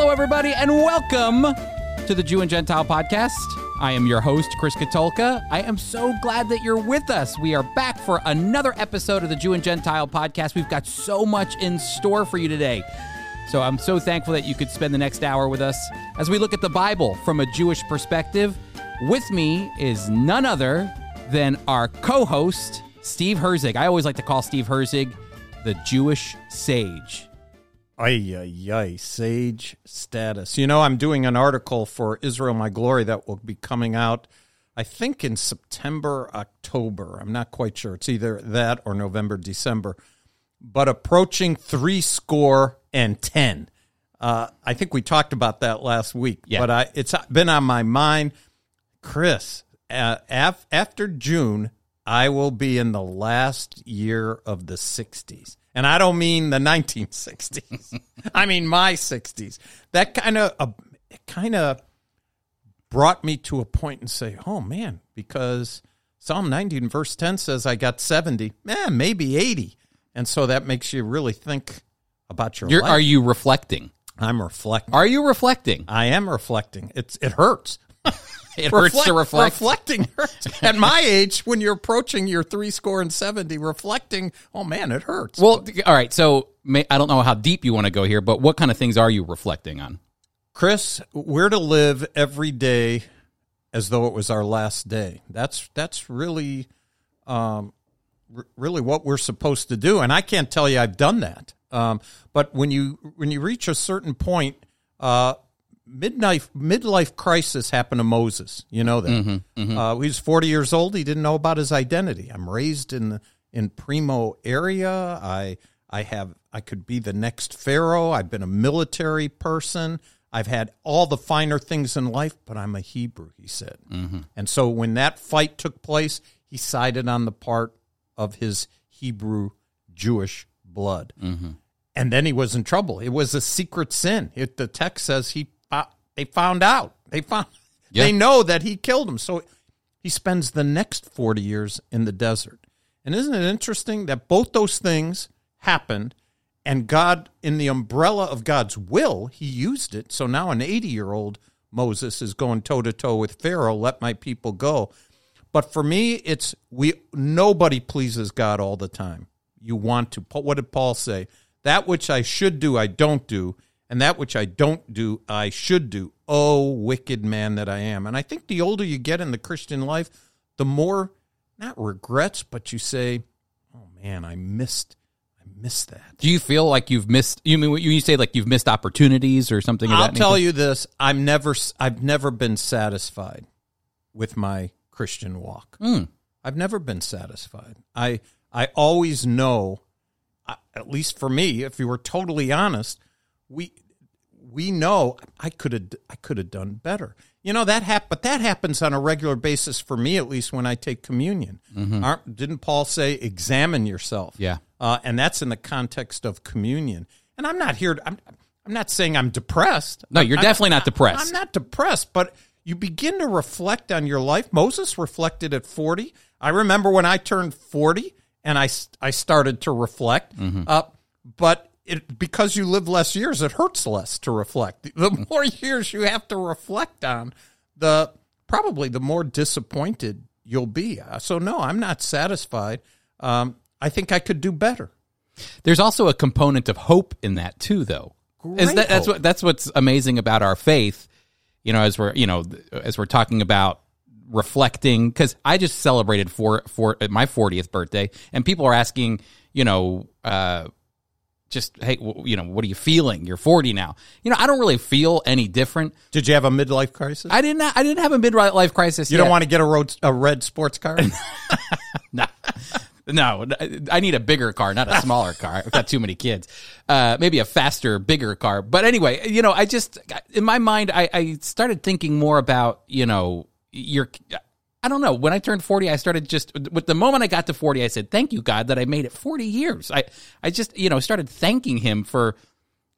Hello, everybody, and welcome to the Jew and Gentile podcast. I am your host, Chris Katulka. I am so glad that you're with us. We are back for another episode of the Jew and Gentile podcast. We've got so much in store for you today. So I'm so thankful that you could spend the next hour with us as we look at the Bible from a Jewish perspective. With me is none other than our co host, Steve Herzig. I always like to call Steve Herzig the Jewish sage. Ay, ay, ay, sage status. You know, I'm doing an article for Israel My Glory that will be coming out, I think, in September, October. I'm not quite sure. It's either that or November, December. But approaching three score and 10. Uh, I think we talked about that last week, Yeah. but I, it's been on my mind. Chris, uh, af- after June, I will be in the last year of the 60s. And I don't mean the 1960s. I mean my 60s. That kind of uh, kind of brought me to a point and say, "Oh man, because Psalm 90 and verse 10 says I got 70, man, maybe 80." And so that makes you really think about your You're, life. are you reflecting? I'm reflecting. Are you reflecting? I am reflecting. It's it hurts. It hurts to reflect. Reflecting hurts. At my age, when you're approaching your three score and seventy, reflecting, oh man, it hurts. Well, all right. So may, I don't know how deep you want to go here, but what kind of things are you reflecting on? Chris, we're to live every day as though it was our last day. That's that's really, um, r- really what we're supposed to do. And I can't tell you I've done that. Um, but when you when you reach a certain point, uh, midlife midlife crisis happened to Moses. You know that mm-hmm, mm-hmm. Uh, he was forty years old. He didn't know about his identity. I'm raised in the in Primo area. I I have I could be the next pharaoh. I've been a military person. I've had all the finer things in life, but I'm a Hebrew. He said, mm-hmm. and so when that fight took place, he sided on the part of his Hebrew Jewish blood and then he was in trouble. It was a secret sin. It, the text says he fo- they found out. They found Yeah. they know that he killed him. So he spends the next 40 years in the desert. And isn't it interesting that both those things happened and God in the umbrella of God's will, he used it. So now an 80-year-old Moses is going toe to toe with Pharaoh, let my people go. But for me, it's we nobody pleases God all the time. You want to. What did Paul say? That which I should do, I don't do, and that which I don't do, I should do. Oh, wicked man that I am. And I think the older you get in the Christian life, the more not regrets, but you say, "Oh man, I missed, I missed that." Do you feel like you've missed? You mean you say like you've missed opportunities or something? I'll that tell nature? you this: I'm never, I've never been satisfied with my Christian walk. Hmm. I've never been satisfied. I, I always know, at least for me, if you were totally honest, we, we know I could have, I could have done better. You know that hap- but that happens on a regular basis for me, at least when I take communion. Aren't, didn't Paul say, "Examine yourself"? Yeah. uh, and that's in the context of communion. And I'm not here. To, I'm, I'm not saying I'm depressed. No, you're I'm- definitely not I'm- depressed. I'm not depressed, but you begin to reflect on your life. Moses reflected at 40. I remember when I turned 40 and I I started to reflect. Mm-hmm. Uh, but it, because you live less years, it hurts less to reflect. The more years you have to reflect on, the probably the more disappointed you'll be. Uh, So no, I'm not satisfied. Um, I think I could do better. There's also a component of hope in that too, though. Is that, that's what that's what's amazing about our faith. You know, as we're you know as we're talking about reflecting, because I just celebrated for for my 40th birthday, and people are asking, you know, uh, just hey, you know, what are you feeling? You're 40 now. You know, I don't really feel any different. Did you have a midlife crisis? I didn't. I didn't have a midlife crisis. you don't want to get a road a red sports car? no, no, I need a bigger car, not a smaller car. I've got too many kids. Uh, maybe a faster, bigger car. But anyway, you know, I just in my mind, I, I started thinking more about you know your. I don't know. When I turned forty, I started just with the moment I got to forty, I said, "Thank you, God, that I made it forty years." I I just you know started thanking Him for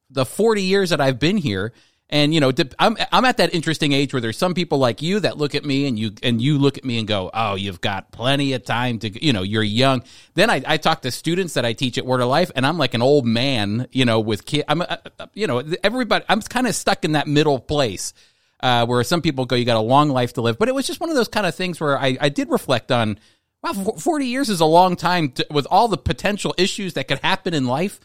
the forty years that I've been here. And you know, I'm I'm at that interesting age where there's some people like you that look at me and you and you look at me and go, "Oh, you've got plenty of time to, you know, you're young." Then I, I talk to students that I teach at Word of Life, and I'm like an old man, you know, with kids. I'm, you know, everybody. I'm kind of stuck in that middle place uh, where some people go, "You got a long life to live," but it was just one of those kind of things where I, I did reflect on. Wow, 40 years is a long time to, with all the potential issues that could happen in life.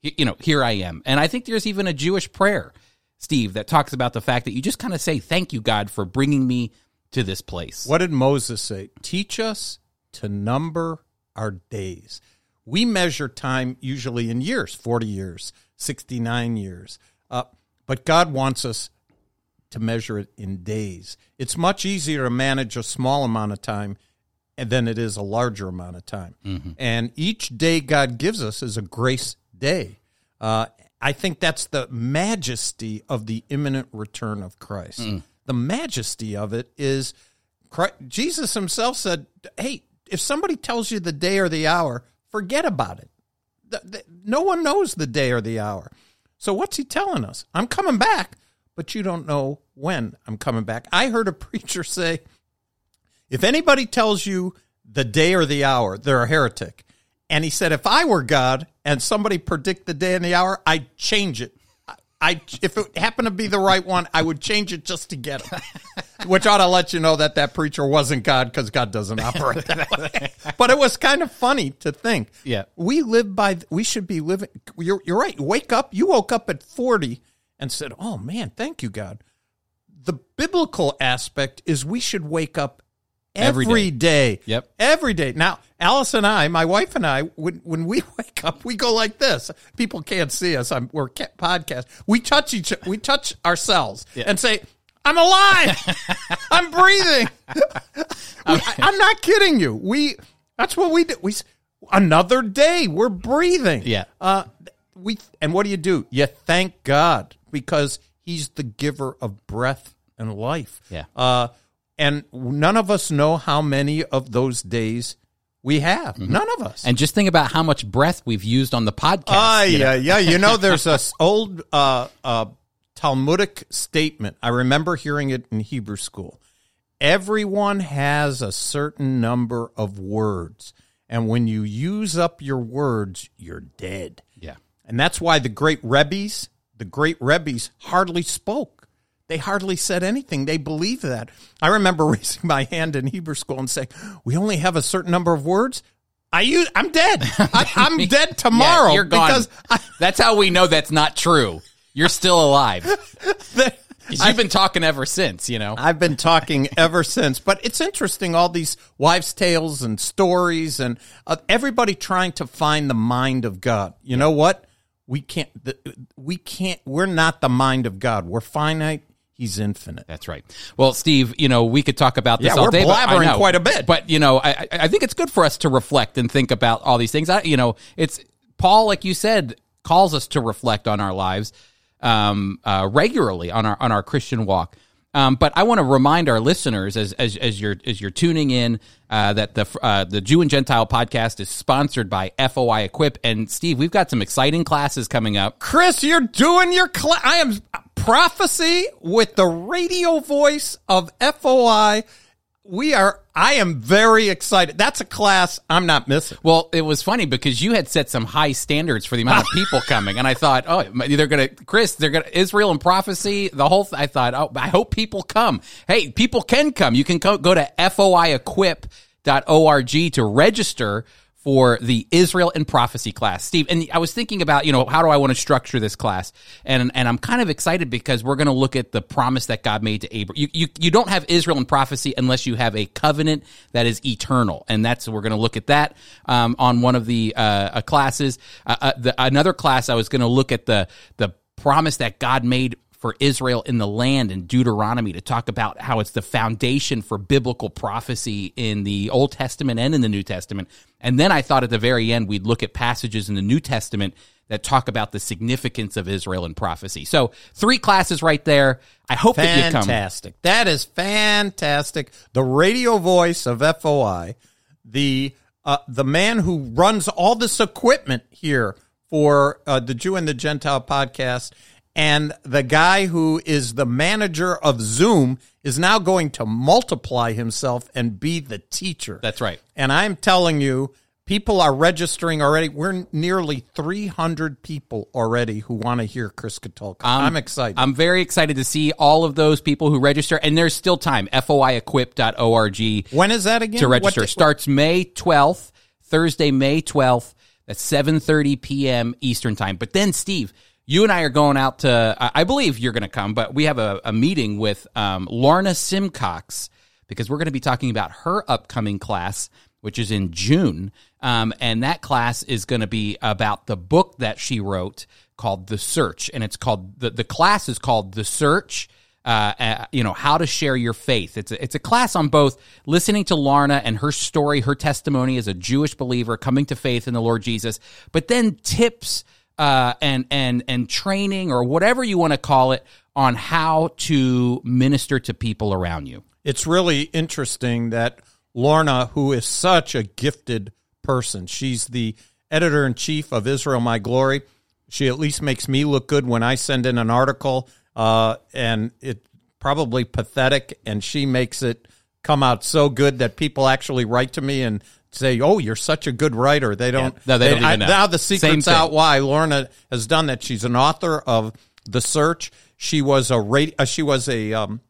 You, you know, here I am, and I think there's even a Jewish prayer Steve, that talks about the fact that you just kind of say, Thank you, God, for bringing me to this place. What did Moses say? Teach us to number our days. We measure time usually in years 40 years, 69 years. Uh, but God wants us to measure it in days. It's much easier to manage a small amount of time than it is a larger amount of time. Mm-hmm. And each day God gives us is a grace day. Uh, I think that's the majesty of the imminent return of Christ. Mm. The majesty of it is Christ, Jesus himself said, Hey, if somebody tells you the day or the hour, forget about it. The, the, no one knows the day or the hour. So what's he telling us? I'm coming back, but you don't know when I'm coming back. I heard a preacher say, if anybody tells you the day or the hour, they're a heretic. And he said, if I were God and somebody predict the day and the hour, I'd change it. I if it happened to be the right one, I would change it just to get it. Which ought to let you know that that preacher wasn't God because God doesn't operate that way. but it was kind of funny to think. Yeah, we live by. We should be living. You're you're right. Wake up. You woke up at forty and said, "Oh man, thank you, God." The biblical aspect is we should wake up every, every day. day. Yep. Every day. Now, Alice and I, my wife and I, when, when we wake up, we go like this. People can't see us. I'm, we're podcast. We touch each, we touch ourselves yeah. and say, I'm alive. I'm breathing. I, am not kidding you. We, that's what we do. We, another day, we're breathing. Yeah. Uh, we, and what do you do? You thank God because he's the giver of breath and life. Yeah. Uh, and none of us know how many of those days we have. Mm-hmm. None of us. And just think about how much breath we've used on the podcast. Ah, uh, yeah, yeah. You know, there's a old uh, uh, Talmudic statement. I remember hearing it in Hebrew school. Everyone has a certain number of words, and when you use up your words, you're dead. Yeah, and that's why the great rebbes, the great rebbes, hardly spoke they hardly said anything. They believed that. I remember raising my hand in Hebrew school and saying, "We only have a certain number of words." I use, I'm dead. I, am dead tomorrow. Yeah, you're gone. Because I, that's how we know that's not true. You're still alive. the, You've been talking ever since, you know. I've been talking ever since. But it's interesting, all these wives' tales and stories, and uh, everybody trying to find the mind of God. You know what? We can't. We can't. We're not the mind of God. We're finite He's infinite. That's right. Well, Steve, you know, we could talk about this yeah, all we're day. blabbering but, quite a bit. But, you know, I, I think it's good for us to reflect and think about all these things. I, you know, it's Paul, like you said, calls us to reflect on our lives um, uh, regularly on our on our Christian walk. Um, but I want to remind our listeners as as, as you're as you're tuning in uh, that the uh, the Jew and Gentile podcast is sponsored by FOI Equip. And Steve, we've got some exciting classes coming up. Chris, you're doing your class. I am prophecy with the radio voice of FOI we are i am very excited. That's a class i'm not missing. Well it was funny because you had set some high standards for the amount of people coming and i thought oh they're gonna chris they're gonna israel and prophecy the whole th- i thought oh i hope people come. Hey people can come. You can co- go to foiequip.org to register for the Israel and prophecy class. Steve, and I was thinking about, you know, how do I want to structure this class? And and I'm kind of excited because we're going to look at the promise that God made to Abraham. You, you, you don't have Israel and prophecy unless you have a covenant that is eternal. And that's, we're going to look at that um, on one of the uh, uh, classes. Uh, uh the, another class, I was going to look at the, the promise that God made for Israel in the land in Deuteronomy to talk about how it's the foundation for biblical prophecy in the Old Testament and in the New Testament. And then I thought at the very end we'd look at passages in the New Testament that talk about the significance of Israel and prophecy. So three classes right there. I hope fantastic. that you come. Fantastic. That is fantastic. The radio voice of FOI, the uh, the man who runs all this equipment here for uh, the Jew and the Gentile podcast And the guy who is the manager of Zoom is now going to multiply himself and be the teacher. That's right. And I'm telling you, people are registering already. We're nearly 300 people already who want to hear Chris Katulka. I'm excited. I'm very excited to see all of those people who register, and there's still time. FOIequip.org when is that again? to register. Starts May 12th, Thursday, May 12th. That's 7:30 p.m. Eastern time. But then, Steve, you and I are going out to. I believe you're going to come, but we have a, a meeting with um, Lorna Simcox because we're going to be talking about her upcoming class, which is in June. Um, and that class is going to be about the book that she wrote called The Search, and it's called the the class is called The Search uh, uh, you know how to share your faith. It's a, it's a class on both listening to Lorna and her story, her testimony as a Jewish believer coming to faith in the Lord Jesus, but then tips uh, and and and training or whatever you want to call it on how to minister to people around you. it's really interesting that Lorna, who is such a gifted person, she's the editor in chief of Israel My Glory. She at least makes me look good when I send in an article, uh, and it probably pathetic, and she makes it come out so good that people actually write to me and say, "Oh, you're such a good writer." They don't. no, they don't even know. Now the secret's out why Lorna has done that. She's an author of The Search. She was a radio, uh, she was a um,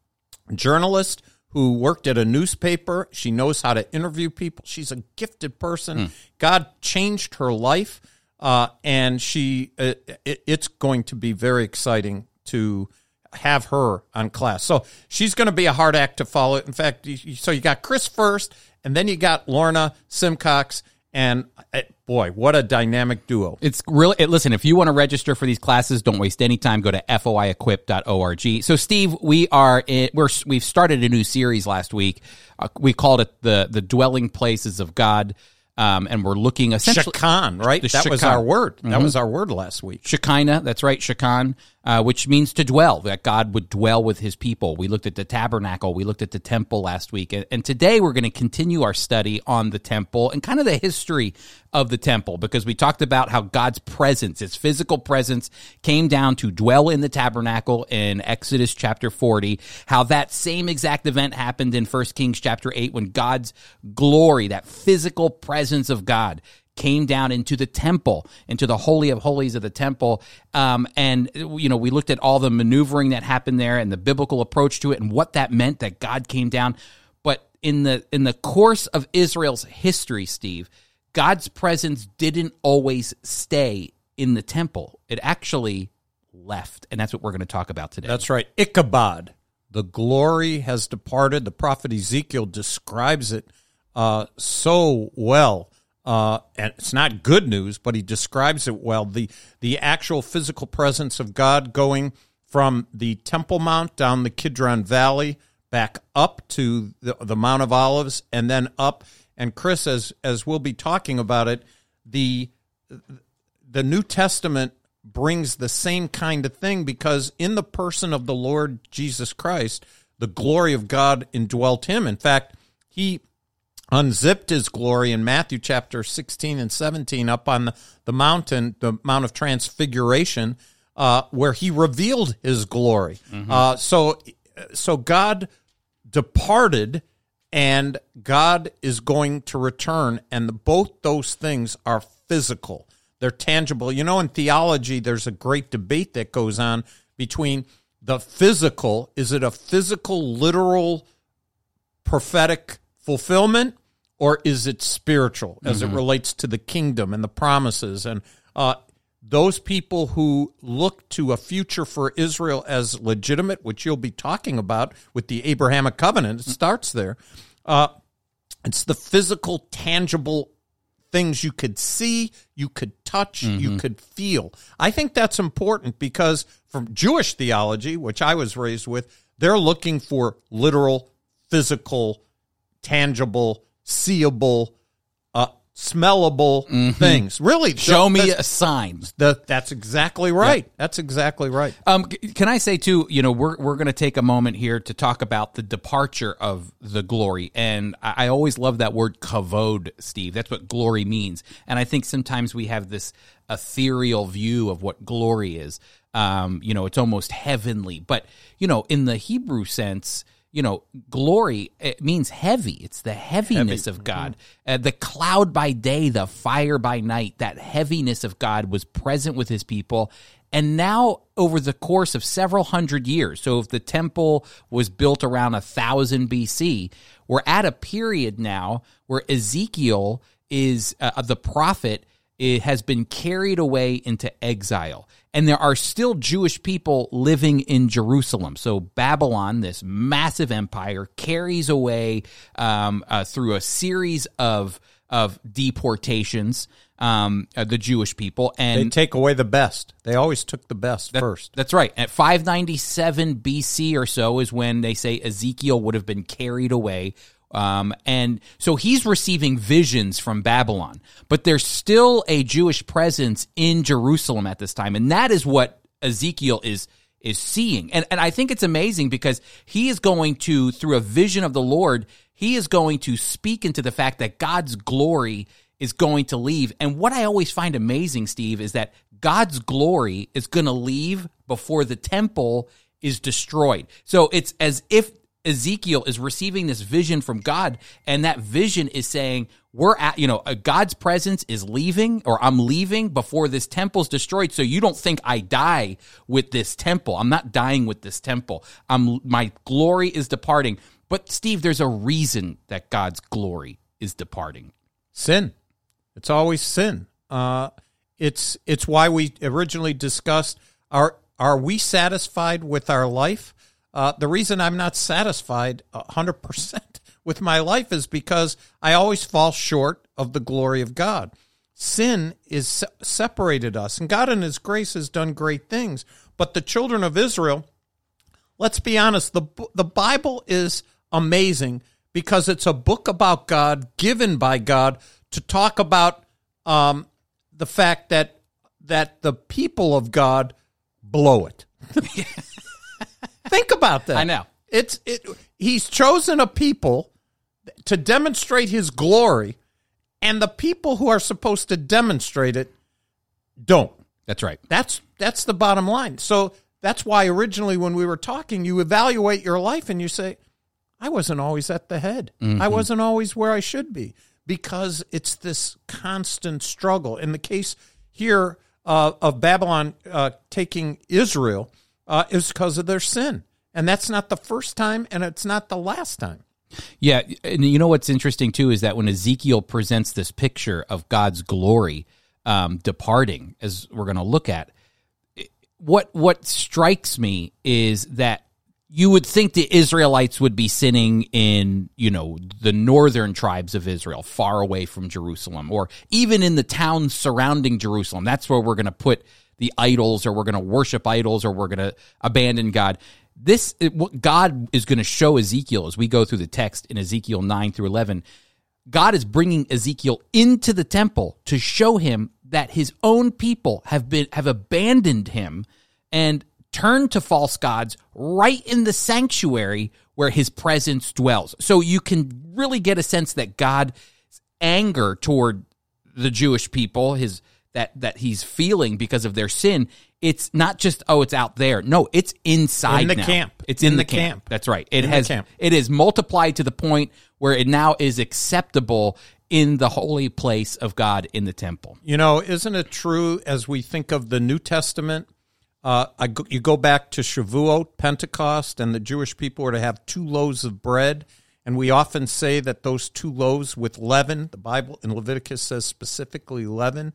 journalist who worked at a newspaper. She knows how to interview people. She's a gifted person. God changed her life, uh, and she uh, it, it's going to be very exciting to have her on class. So she's going to be a hard act to follow. In fact, so you got Chris first, and then you got Lorna Simcox, and uh, boy, what a dynamic duo. It's really it, listen. If you want to register for these classes, don't waste any time. Go to foiequip.org. So, Steve, we are in, we're we've started a new series last week. Uh, we called it the the dwelling places of God, um, and we're looking essentially Shakan, right? That was our word. That was our word last week. Shekinah, that's right, Shekan, uh, which means to dwell, that God would dwell with his people. We looked at the tabernacle, we looked at the temple last week, and, and today we're going to continue our study on the temple and kind of the history of the temple because we talked about how God's presence, his physical presence, came down to dwell in the tabernacle in Exodus chapter 40, how that same exact event happened in 1 Kings chapter 8 when God's glory, that physical presence of God, came down into the temple, into the holy of holies of the temple, um, and you know we looked at all the maneuvering that happened there and the biblical approach to it and what that meant that God came down. But in the in the course of Israel's history, Steve, God's presence didn't always stay in the temple. It actually left, and that's what we're going to talk about today. That's right. Ichabod. The glory has departed. The prophet Ezekiel describes it uh, so well. Uh, and it's not good news, but he describes it well. The the actual physical presence of God going from the Temple Mount down the Kidron Valley back up to the, the Mount of Olives and then up. And Chris, as as we'll be talking about it, the the New Testament brings the same kind of thing because in the person of the Lord Jesus Christ, the glory of God indwelt him. In fact, he unzipped his glory in Matthew chapter 16 and 17 up on the, the mountain, the Mount of Transfiguration, uh, where he revealed his glory. Uh, so, so God departed and God is going to return, and the, both those things are physical. They're tangible. You know, in theology, there's a great debate that goes on between the physical. Is it a physical, literal, prophetic fulfillment, or is it spiritual as it relates to the kingdom and the promises? And uh, those people who look to a future for Israel as legitimate, which you'll be talking about with the Abrahamic covenant, it starts there. Uh, it's the physical, tangible things you could see, you could touch, you could feel. I think that's important because from Jewish theology, which I was raised with, they're looking for literal, physical, tangible, seeable, uh, smellable things. Really, Show me a sign. the, that's exactly right. That's exactly right. Um, can I say too? You know, we're we're going to take a moment here to talk about the departure of the glory, and I, I always love that word kavod, Steve. That's what glory means, and I think sometimes we have this ethereal view of what glory is. Um, you know, it's almost heavenly. But, you know, in the Hebrew sense, you know, glory it means heavy. It's the heaviness of God. Uh, the cloud by day, the fire by night, that heaviness of God was present with his people. And now, over the course of several hundred years, so if the temple was built around a thousand BC, we're at a period now where Ezekiel is uh, the prophet it has been carried away into exile. And there are still Jewish people living in Jerusalem. So Babylon, this massive empire, carries away um, uh, through a series of of deportations um, uh, the Jewish people, and They take away the best. They always took the best first. that's right. At 597 BC or so is when they say Ezekiel would have been carried away. Um, and so he's receiving visions from Babylon, but there's still a Jewish presence in Jerusalem at this time. And that is what Ezekiel is is seeing. And and I think it's amazing because he is going to through a vision of the Lord, he is going to speak into the fact that God's glory is going to leave. And what I always find amazing, Steve, is that God's glory is going to leave before the temple is destroyed. So it's as if Ezekiel is receiving this vision from God, and that vision is saying, We're at, you know, uh, God's presence is leaving, or I'm leaving before this temple's destroyed. So you don't think I die with this temple. I'm not dying with this temple. I'm, my glory is departing. But Steve, there's a reason that God's glory is departing. Sin. It's always sin. Uh, it's it's why we originally discussed are are we satisfied with our life? Uh, the reason I'm not satisfied hundred percent with my life is because I always fall short of the glory of God. Sin is separated us, and God in His grace has done great things. But the children of Israel, let's be honest, the the Bible is amazing because it's a book about God given by God to talk about um, the fact that that the people of God blow it. Think about that. I know. It's it. He's chosen a people to demonstrate His glory, and the people who are supposed to demonstrate it don't. That's right. That's that's the bottom line. So that's why originally when we were talking, you evaluate your life and you say, I wasn't always at the head. I wasn't always where I should be because it's this constant struggle. In the case here uh, of Babylon uh, taking Israel, uh, is because of their sin, and that's not the first time, and it's not the last time. Yeah, and you know what's interesting too is that when Ezekiel presents this picture of God's glory um, departing, as we're going to look at, what what strikes me is that you would think the Israelites would be sinning in you know the northern tribes of Israel, far away from Jerusalem, or even in the towns surrounding Jerusalem. That's where we're going to put the idols, or we're going to worship idols, or we're going to abandon God this what God is going to show Ezekiel as we go through the text in Ezekiel 9 through 11 God is bringing Ezekiel into the temple to show him that his own people have been have abandoned him and turned to false gods right in the sanctuary where his presence dwells. So you can really get a sense that God's anger toward the Jewish people, his that that he's feeling because of their sin, it's not just oh it's out there. No, it's inside In the now. camp. It's in, In the, the camp. camp. That's right. It In has camp. it is multiplied to the point where it now is acceptable in the holy place of God in the temple. You know, isn't it true as we think of the New Testament? Uh, I go, you go back to Shavuot, Pentecost, and the Jewish people were to have two loaves of bread. And we often say that those two loaves with leaven, the Bible in Leviticus says specifically leaven.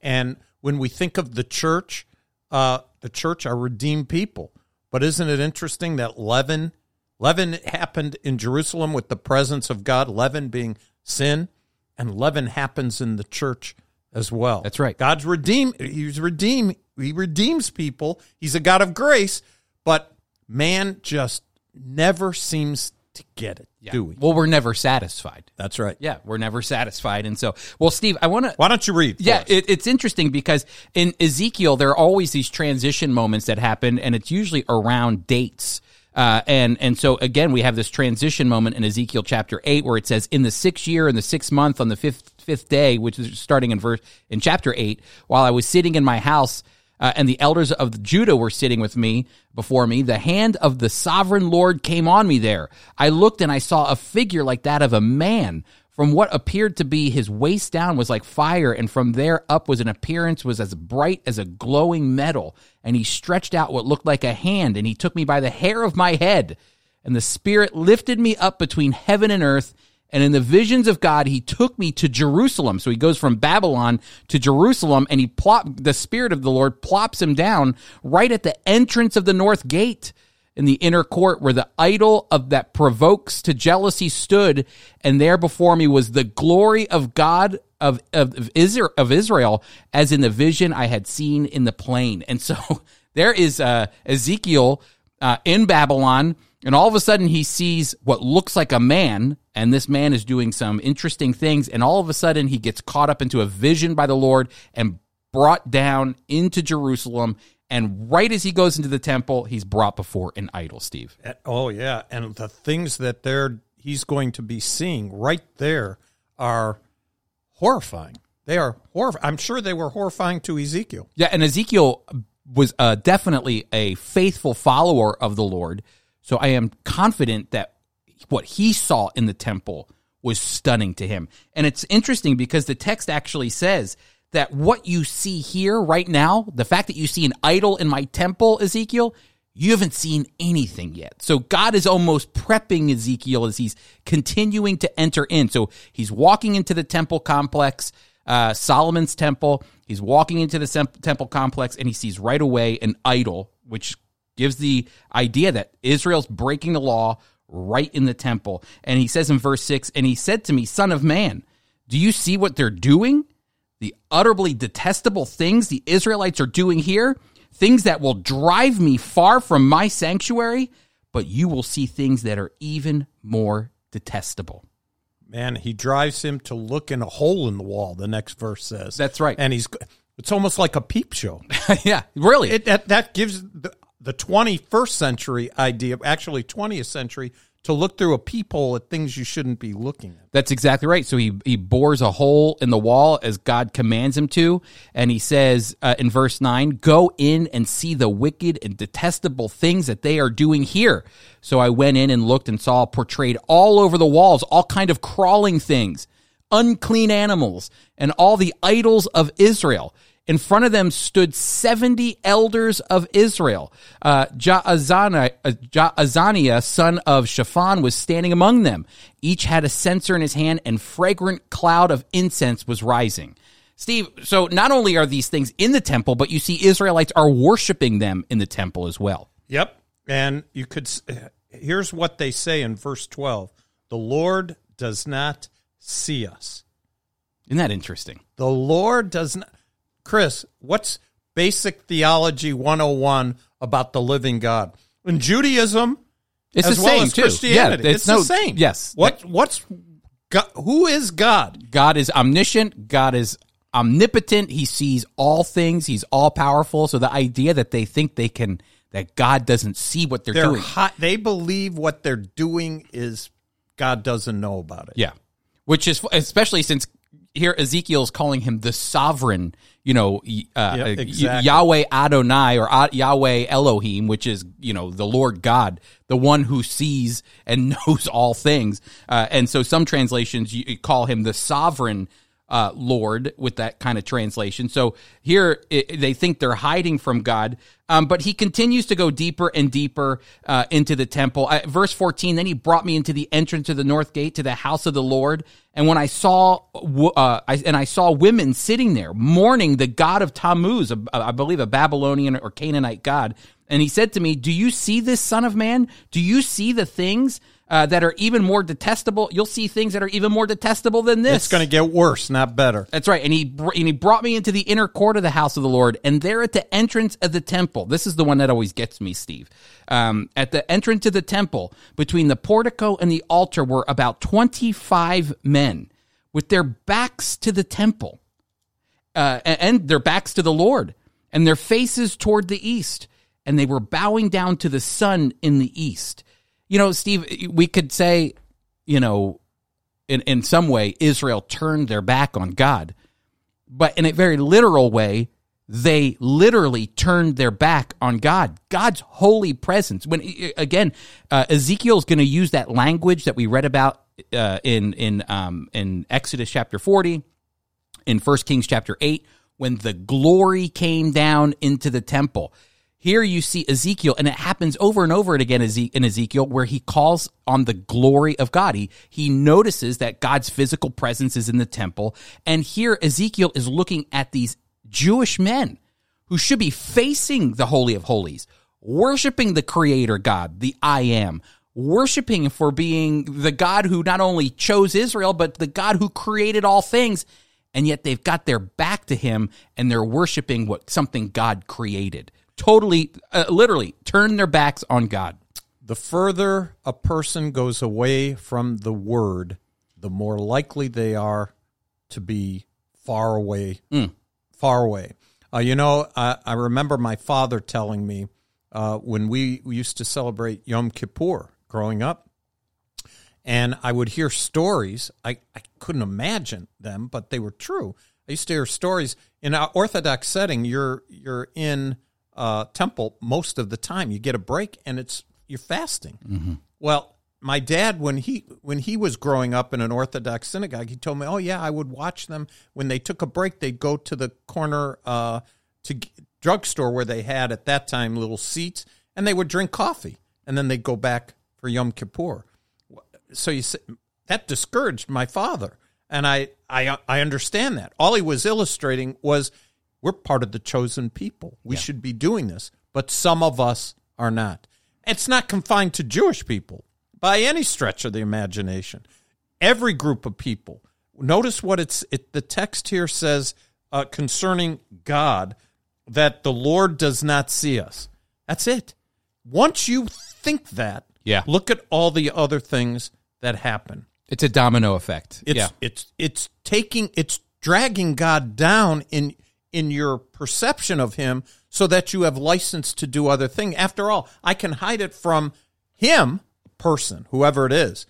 And when we think of the church, uh, the church are redeemed people. But isn't it interesting that leaven, leaven happened in Jerusalem with the presence of God, leaven being sin, and leaven happens in the church as well. That's right. God's redeem. He's redeem. He redeems people. He's a God of grace, but man just never seems to get it. yeah. Do we? Well, we're never satisfied. That's right. Yeah, we're never satisfied. And so, well, Steve, I want to Why don't you read? Yeah, it, it's interesting because in Ezekiel there are always these transition moments that happen, and it's usually around dates. Uh, and and so again, we have this transition moment in Ezekiel chapter eight where it says, "In the sixth year, in the sixth month, on the fifth fifth day," which is starting in verse in chapter eight. While I was sitting in my house uh, and the elders of Judah were sitting with me before me. The hand of the sovereign Lord came on me there. I looked and I saw a figure like that of a man. From what appeared to be his waist down was like fire, and from there up was an appearance was as bright as a glowing metal. And he stretched out what looked like a hand, and he took me by the hair of my head. And the Spirit lifted me up between heaven and earth, and in the visions of God, he took me to Jerusalem. So he goes from Babylon to Jerusalem and he plop, the Spirit of the Lord plops him down right at the entrance of the north gate in the inner court where the idol of that provokes to jealousy stood. And there before me was the glory of God of, of, of Israel, of Israel as in the vision I had seen in the plain. And so there is uh, Ezekiel uh, in Babylon and all of a sudden, he sees what looks like a man, and this man is doing some interesting things. And all of a sudden, he gets caught up into a vision by the Lord and brought down into Jerusalem. And right as he goes into the temple, he's brought before an idol, Steve. Oh, yeah. And the things that they're, he's going to be seeing right there are horrifying. They are horrifying. I'm sure they were horrifying to Ezekiel. Yeah. And Ezekiel was uh, definitely a faithful follower of the Lord. So I am confident that what he saw in the temple was stunning to him. And it's interesting because the text actually says that what you see here right now, the fact that you see an idol in my temple, Ezekiel, you haven't seen anything yet. So God is almost prepping Ezekiel as he's continuing to enter in. So he's walking into the temple complex, uh, Solomon's temple. He's walking into the temple complex and he sees right away an idol, which gives the idea that Israel's breaking the law right in the temple. And he says in verse 6 And he said to me, Son of man, do you see what they're doing? The utterly detestable things the Israelites are doing here, things that will drive me far from my sanctuary, but you will see things that are even more detestable. Man, he drives him to look in a hole in the wall, the next verse says. That's right. And he's it's almost like a peep show. yeah, really. It, that, that gives the, the 21st century idea, actually 20th century, to look through a peephole at things you shouldn't be looking at. That's exactly right. So he he bores a hole in the wall as God commands him to, and he says uh, in verse nine, "Go in and see the wicked and detestable things that they are doing here." So I went in and looked and saw portrayed all over the walls all kind of crawling things, unclean animals, and all the idols of Israel. In front of them stood 70 elders of Israel. Uh, Jaazaniah, uh, son of Shaphan, was standing among them. Each had a censer in his hand, and fragrant cloud of incense was rising. Steve, so not only are these things in the temple, but you see Israelites are worshiping them in the temple as well. Yep. And you could, here's what they say in verse 12 The Lord does not see us. Isn't that interesting? The Lord does not. Chris, what's basic theology 101 about the living God? In Judaism, it's the well same as too. Christianity, Yeah, it's, the same. Yes. What what's God, who is God? God is omniscient. God is omnipotent. He sees all things. He's all powerful. So the idea that they think they can that God doesn't see what they're, They're doing. hot, they believe what they're doing is God doesn't know about it. Yeah. Which is especially since here Ezekiel's calling him the sovereign, you know, uh, Yep, exactly. Yahweh Adonai or Yahweh Elohim, which is, you know, the Lord God, the one who sees and knows all things. Uh, and so some translations you call him the sovereign uh, Lord with that kind of translation. So here it, they think they're hiding from God, um, but he continues to go deeper and deeper uh, into the temple. Uh, verse 14, then he brought me into the entrance of the north gate to the house of the Lord. And when I saw, uh, I, and I saw women sitting there mourning the God of Tammuz, I believe a Babylonian or Canaanite God. And he said to me, Do you see this, son of man? Do you see the things uh, that are even more detestable? You'll see things that are even more detestable than this. It's going to get worse, not better. That's right. And he br- and he brought me into the inner court of the house of the Lord, and there at the entrance of the temple. This is the one that always gets me, Steve. Um, at the entrance of the temple, between the portico and the altar, were about twenty-five men with their backs to the temple, uh, and, and their backs to the Lord, and their faces toward the east, and they were bowing down to the sun in the east. You know, Steve, we could say, you know, in, in some way, Israel turned their back on God. But in a very literal way, they literally turned their back on God, God's holy presence. When again, uh, Ezekiel's going to use that language that we read about uh, in in um, in Exodus chapter forty, in First Kings chapter eight, when the glory came down into the temple. Here you see Ezekiel, and it happens over and over again in Ezekiel, where he calls on the glory of God. He, he notices that God's physical presence is in the temple. And here Ezekiel is looking at these Jewish men who should be facing the Holy of Holies, worshiping the Creator God, the I am, worshiping for being the God who not only chose Israel, but the God who created all things. And yet they've got their back to him and they're worshiping what something God created totally, uh, literally turn their backs on God. The further a person goes away from the word, the more likely they are to be far away. Mm. Far away. Uh, you know, I, I, remember my father telling me uh, when we, we used to celebrate Yom Kippur growing up, and I would hear stories. I, I couldn't imagine them, but they were true. I used to hear stories in an Orthodox setting. You're you're in uh, temple most of the time. You get a break, and it's you're fasting. Mm-hmm. Well, my dad, when he when he was growing up in an Orthodox synagogue, he told me, "Oh yeah, I would watch them when they took a break. They'd go to the corner uh, to drugstore where they had at that time little seats, and they would drink coffee, and then they'd go back for Yom Kippur. So you said that discouraged my father, and I I I understand that. All he was illustrating was we're part of the chosen people. We yeah. should be doing this, but some of us are not. It's not confined to Jewish people by any stretch of the imagination. Every group of people. Notice what it's it, the text here says uh, concerning God that the Lord does not see us. That's it. Once you think that, yeah. look at all the other things that happen. It's a domino effect. It's, yeah. It's it's taking it's dragging God down in in your perception of him so that you have license to do other things. After all, I can hide it from him, person, whoever it is.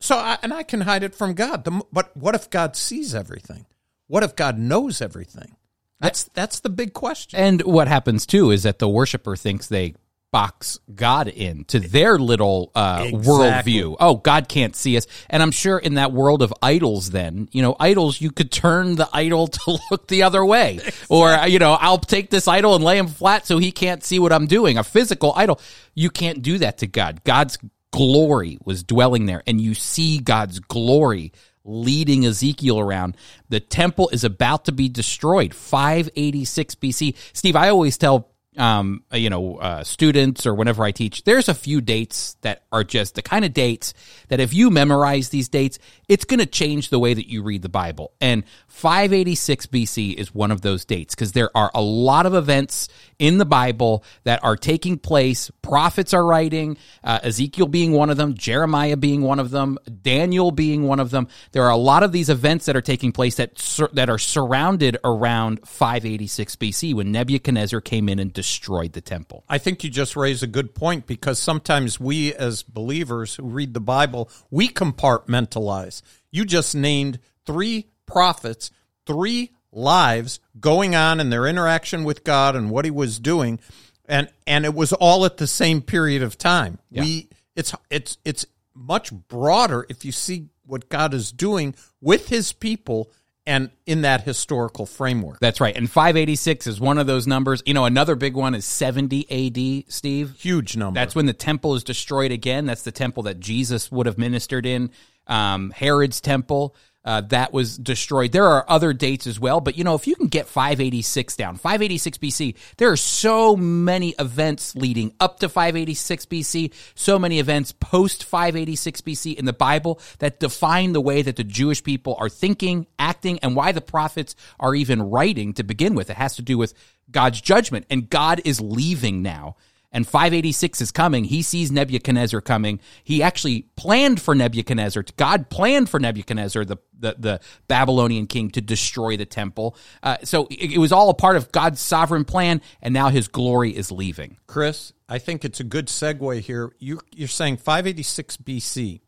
So, I, and I can hide it from God. But what if God sees everything? What if God knows everything? That's that's the big question. And what happens too is that the worshiper thinks they box God in to their little uh, exactly. worldview. Oh, God can't see us. And I'm sure in that world of idols, then, you know, idols, you could turn the idol to look the other way. Exactly. Or, you know, I'll take this idol and lay him flat so he can't see what I'm doing. A physical idol. You can't do that to God. God's glory was dwelling there, and you see God's glory leading Ezekiel around. The temple is about to be destroyed, 586 BC. Steve, I always tell um, uh, you know, uh, students or whenever I teach, there's a few dates that are just the kind of dates that if you memorize these dates, it's going to change the way that you read the Bible. And 586 BC is one of those dates because there are a lot of events in the Bible that are taking place. Prophets are writing, uh, Ezekiel being one of them, Jeremiah being one of them, Daniel being one of them. There are a lot of these events that are taking place that sur- that are surrounded around 586 BC when Nebuchadnezzar came in and destroyed the temple. I think you just raised a good point because sometimes we as believers who read the Bible, we compartmentalize. You just named three prophets three lives going on in their interaction with God and what he was doing and and it was all at the same period of time. Yeah. We it's it's it's much broader if you see what God is doing with his people and in that historical framework. That's right. And 586 is one of those numbers. You know, another big one is 70 AD, Steve. Huge number. That's when the temple is destroyed again. That's the temple that Jesus would have ministered in, um, Herod's temple uh, that was destroyed. There are other dates as well, but you know, if you can get 586 down, 586 BC, there are so many events leading up to 586 BC, so many events post 586 BC in the Bible that define the way that the Jewish people are thinking, acting, and why the prophets are even writing to begin with. It has to do with God's judgment, and God is leaving now and 586 is coming. He sees Nebuchadnezzar coming. He actually planned for Nebuchadnezzar. God planned for Nebuchadnezzar, the, the, the Babylonian king, to destroy the temple. Uh, so it, it was all a part of God's sovereign plan, and now his glory is leaving. Chris, I think it's a good segue here. You, you're saying 586 BC.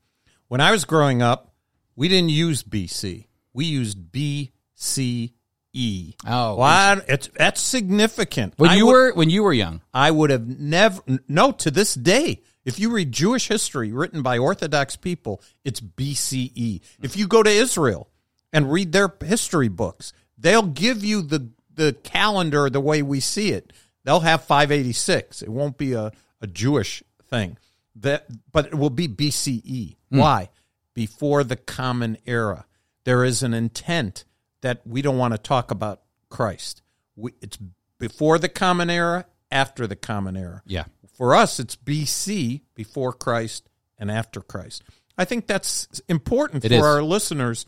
When I was growing up, we didn't use BC. We used BCE. E. Oh, what? It's that's significant. When I you would- were when you were young. I would have never. No, to this day, if you read Jewish history written by Orthodox people, it's BCE. If you go to Israel and read their history books, they'll give you the the calendar the way we see it. They'll have 586. It won't be a, a Jewish thing. That, but it will be BCE. Hmm. Why? Before the Common Era. There is an intent that we don't want to talk about Christ. We, it's before the Common Era, after the Common Era. Yeah. For us, it's BC, before Christ and after Christ. I think that's important It for is. our listeners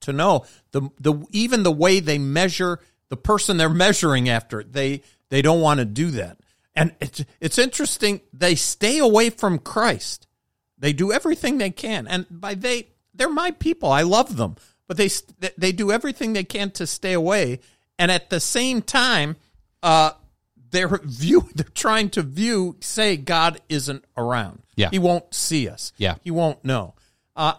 to know the the even the way they measure the person they're measuring after they they don't want to do that and it's it's interesting they stay away from Christ they do everything they can and by they they're my people I love them but they they do everything they can to stay away and at the same time uh they're view they're trying to view say God isn't around Yeah. he won't see us Yeah. he won't know uh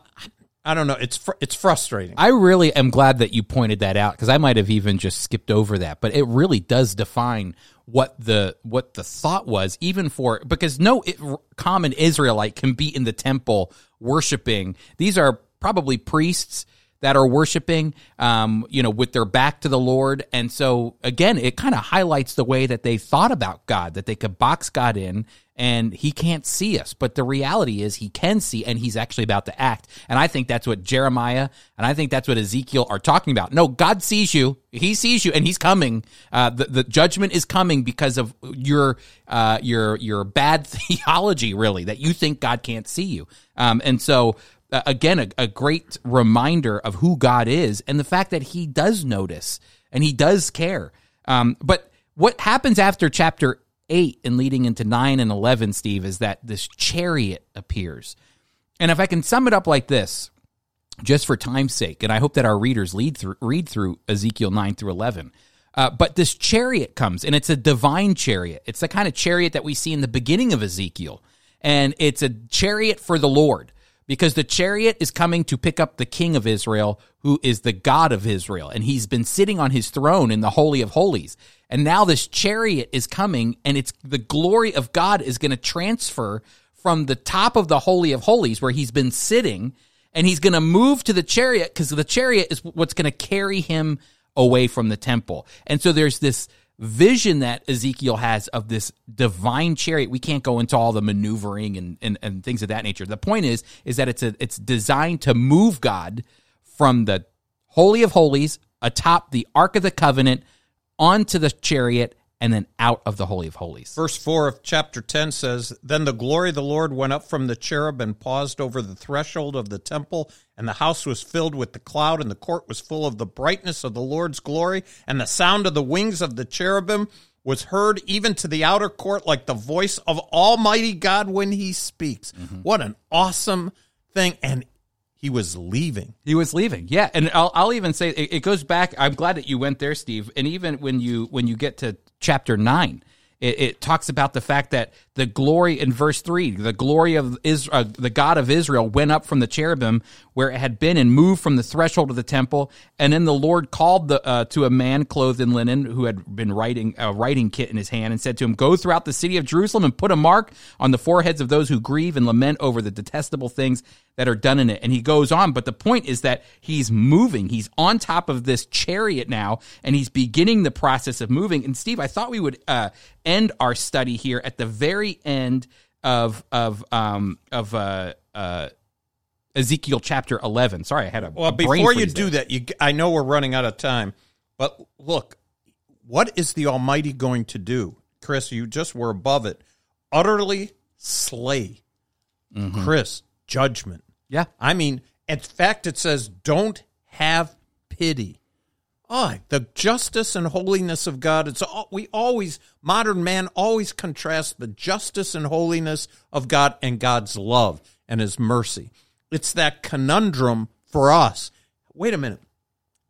I don't know. It's fr- it's frustrating. I really am glad that you pointed that out because I might have even just skipped over that, but it really does define what the what the thought was, even for because no it, common Israelite can be in the temple worshiping. These are probably priests that are worshiping, um, you know, with their back to the Lord, and so again, it kind of highlights the way that they thought about God, that they could box God in and he can't see us. But the reality is he can see and he's actually about to act. And I think that's what Jeremiah and I think that's what Ezekiel are talking about. No, God sees you. He sees you and he's coming. Uh, the, the judgment is coming because of your, uh, your, your bad theology, really, that you think God can't see you. Um, and so, uh, again, a, a great reminder of who God is and the fact that he does notice and he does care. Um, but what happens after chapter 8 and leading into 9 and 11, Steve, is that this chariot appears. And if I can sum it up like this, just for time's sake, and I hope that our readers through, read through Ezekiel 9 through 11. Uh, but this chariot comes, and it's a divine chariot. It's the kind of chariot that we see in the beginning of Ezekiel. And it's a chariot for the Lord because the chariot is coming to pick up the king of Israel, who is the God of Israel. And he's been sitting on his throne in the Holy of Holies. And now this chariot is coming, and it's the glory of God is going to transfer from the top of the Holy of Holies, where he's been sitting, and he's going to move to the chariot because the chariot is what's going to carry him away from the temple. And so there's this vision that Ezekiel has of this divine chariot. We can't go into all the maneuvering and, and, and things of that nature. The point is, is that it's a, it's designed to move God from the Holy of Holies atop the Ark of the Covenant onto the chariot and then out of the Holy of Holies. Verse 4 of chapter 10 says Then the glory of the Lord went up from the cherub and paused over the threshold of the temple, and the house was filled with the cloud, and the court was full of the brightness of the Lord's glory, and the sound of the wings of the cherubim was heard even to the outer court like the voice of Almighty God when he speaks. Mm-hmm. What an awesome thing. And he was leaving. He was leaving, yeah, and I'll, I'll even say it, it goes back. I'm glad that you went there, Steve. And even when you when you get to chapter nine, it, it talks about the fact that the glory in verse three, the glory of Israel, uh, the God of Israel, went up from the cherubim where it had been and moved from the threshold of the temple. And then the Lord called the uh, to a man clothed in linen who had been writing a writing kit in his hand and said to him, "Go throughout the city of Jerusalem and put a mark on the foreheads of those who grieve and lament over the detestable things that are done in it." And he goes on, but the point is that he's moving. He's on top of this chariot now, and he's beginning the process of moving. And Steve, I thought we would uh, end our study here at the very end of of um, of uh, uh, Ezekiel chapter eleven. Sorry, I had a Well, before you do there. that, you I know we're running out of time, but look, what is the Almighty going to do? Chris, you just were above it. Utterly slay. Mm-hmm. Chris, judgment. yeah, I mean, in fact, it says, don't have pity. Oh, the justice and holiness of God. It's all, we always, modern man always contrasts the justice and holiness of God and God's love and his mercy. It's that conundrum for us. Wait a minute.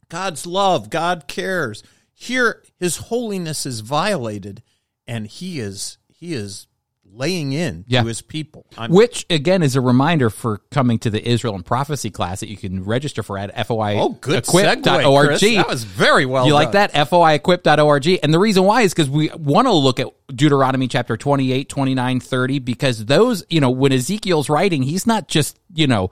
God's love, God cares. Here, his holiness is violated and he is, he is laying in Yeah. to his people. I'm, Which again is a reminder for coming to the Israel and Prophecy class that you can register for at foi oh, good equip.org. segue, Chris. That was very well. you like done. that? foiequip.org. And the reason why is because we want to look at Deuteronomy chapter 28, 29, 30, because those, you know, when Ezekiel's writing, he's not just, you know,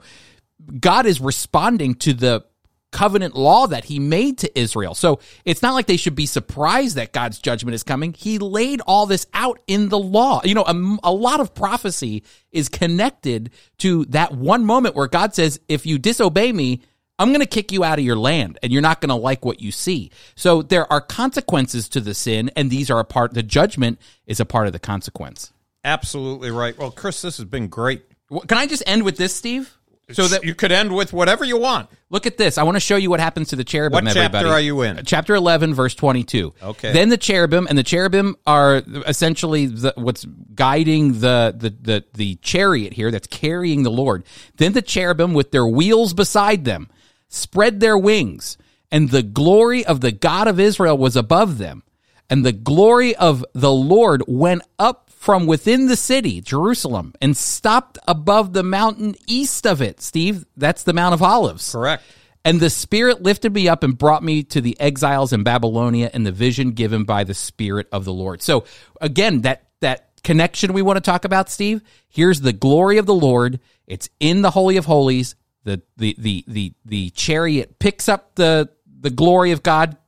God is responding to the covenant law that he made to Israel. So it's not like they should be surprised that God's judgment is coming. He laid all this out in the law. You know, a, a lot of prophecy is connected to that one moment where God says, if you disobey me, I'm going to kick you out of your land and you're not going to like what you see. So there are consequences to the sin and these are a part, the judgment is a part of the consequence. Absolutely right. Well, Chris, this has been great. Can I just end with this, Steve? So that you could end with whatever you want. Look at this. I want to show you what happens to the cherubim. What chapter everybody. are you in? Uh, chapter eleven, verse twenty-two. Okay. Then the cherubim, and the cherubim are essentially the, what's guiding the, the the the chariot here that's carrying the Lord. Then the cherubim, with their wheels beside them, spread their wings, and the glory of the God of Israel was above them, and the glory of the Lord went up from within the city, Jerusalem, and stopped above the mountain east of it. Steve, that's the Mount of Olives. Correct. And the Spirit lifted me up and brought me to the exiles in Babylonia and the vision given by the Spirit of the Lord. So again, that that connection we want to talk about, Steve. Here's the glory of the Lord. It's in the Holy of Holies. The the the the the chariot picks up the the glory of God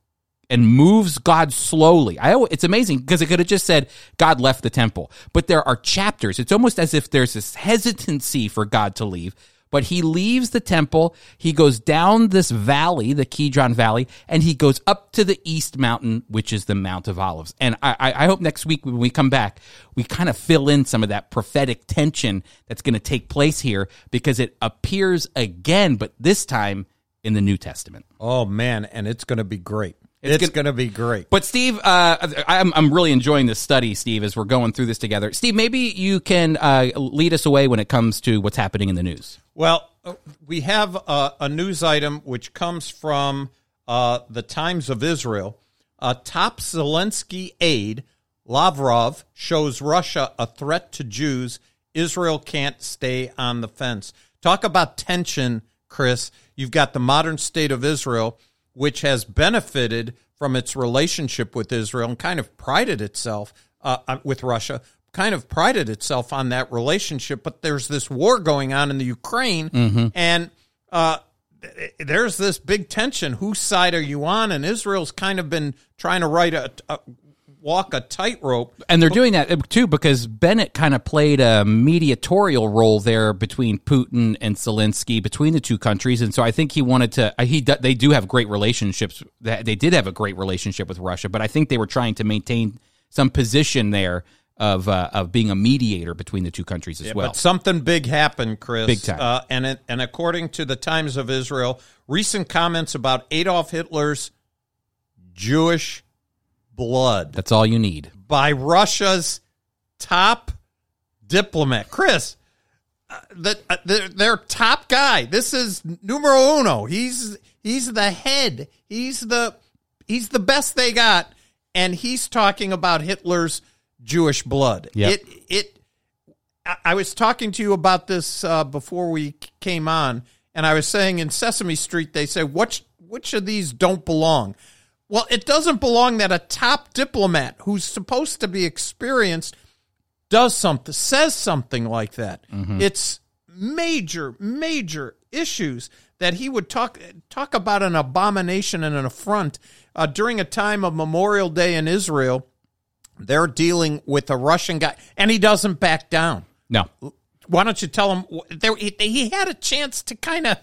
and moves God slowly. I it's amazing because it could have just said God left the temple, but there are chapters. It's almost as if there's this hesitancy for God to leave. But he leaves the temple, he goes down this valley, the Kidron Valley, and he goes up to the east mountain, which is the Mount of Olives. And I, I hope next week when we come back, we kind of fill in some of that prophetic tension that's going to take place here because it appears again, but this time in the New Testament. Oh man, and it's going to be great. It's It's, gonna- going to be great. But Steve, uh, I'm I'm really enjoying this study, Steve, as we're going through this together. Steve, maybe you can uh, lead us away when it comes to what's happening in the news. Well, we have a, a news item which comes from uh, the Times of Israel. A top Zelensky aide, Lavrov, shows Russia a threat to Jews. Israel can't stay on the fence. Talk about tension, Chris. You've got the modern state of Israel, which has benefited from its relationship with Israel and kind of prided itself uh, with Russia, kind of prided itself on that relationship. But there's this war going on in the Ukraine, and uh, there's this big tension. Whose side are you on? And Israel's kind of been trying to write a, a walk a tightrope. And they're doing that uh, too because Bennett kind of played a mediatorial role there between Putin and Zelensky, between the two countries. And so I think he wanted to. uh, He they do have great relationships. They did have a great relationship with Russia, but I think they were trying to maintain some position there of uh, of being a mediator between the two countries as well. But something big happened, Chris. Big time. Uh, and it, and according to the Times of Israel, recent comments about Adolf Hitler's Jewish blood That's all you need. by Russia's top diplomat, Chris. Uh, the, uh, their, their top guy. This is numero uno. He's he's the head. He's the he's the best they got, and he's talking about Hitler's Jewish blood. Yep. It it. I- I was talking to you about this uh, before we came on, and I was saying in Sesame Street they say which which of these don't belong. Well, it doesn't belong that a top diplomat who's supposed to be experienced does something, says something like that. It's major, major issues that he would talk talk about an abomination and an affront uh, during a time of Memorial Day in Israel. They're dealing with a Russian guy, and he doesn't back down. No, Why don't you tell him? There, he, he had a chance to kind of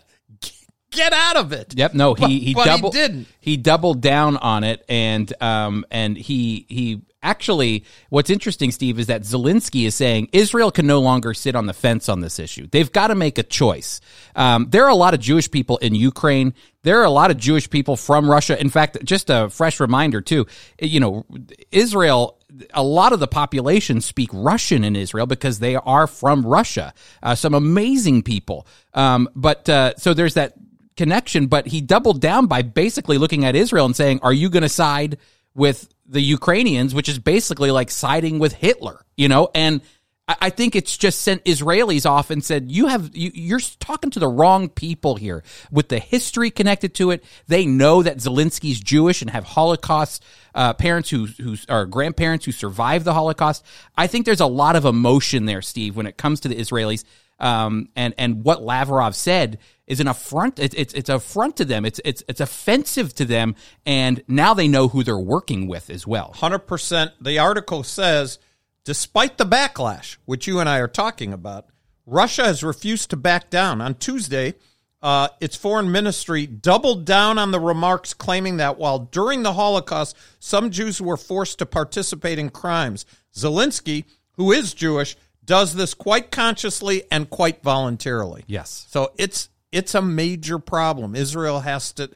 get out of it. Yep. No, he But- he but he doubled didn't. he doubled down on it, and um and he he actually what's interesting, Steve, is that Zelensky is saying Israel can no longer sit on the fence on this issue. They've got to make a choice. Um, there are a lot of Jewish people in Ukraine. There are a lot of Jewish people from Russia. In fact, just a fresh reminder too. You know, Israel. A lot of the population speak Russian in Israel because they are from Russia. Uh, some amazing people. Um, but uh, so there's that connection, but he doubled down by basically looking at Israel and saying, "Are you going to side with the Ukrainians?" Which is basically like siding with Hitler, you know. And I, think it's just sent Israelis off and said, "You have you, you're talking to the wrong people here." With the history connected to it, they know that Zelensky's Jewish and have Holocaust uh, parents who who are grandparents who survived the Holocaust. I think there's a lot of emotion there, Steve, when it comes to the Israelis. Um, and and what Lavrov said is an affront. It's it's it's affront to them. It's it's it's offensive to them, and now they know who they're working with as well. Hundred percent. The article says, despite the backlash, which you and I are talking about, Russia has refused to back down. On Tuesday, uh, its foreign ministry doubled down on the remarks, claiming that while during the Holocaust some Jews were forced to participate in crimes, Zelensky, who is Jewish, does this quite consciously and quite voluntarily. Yes. So it's it's a major problem. Israel has to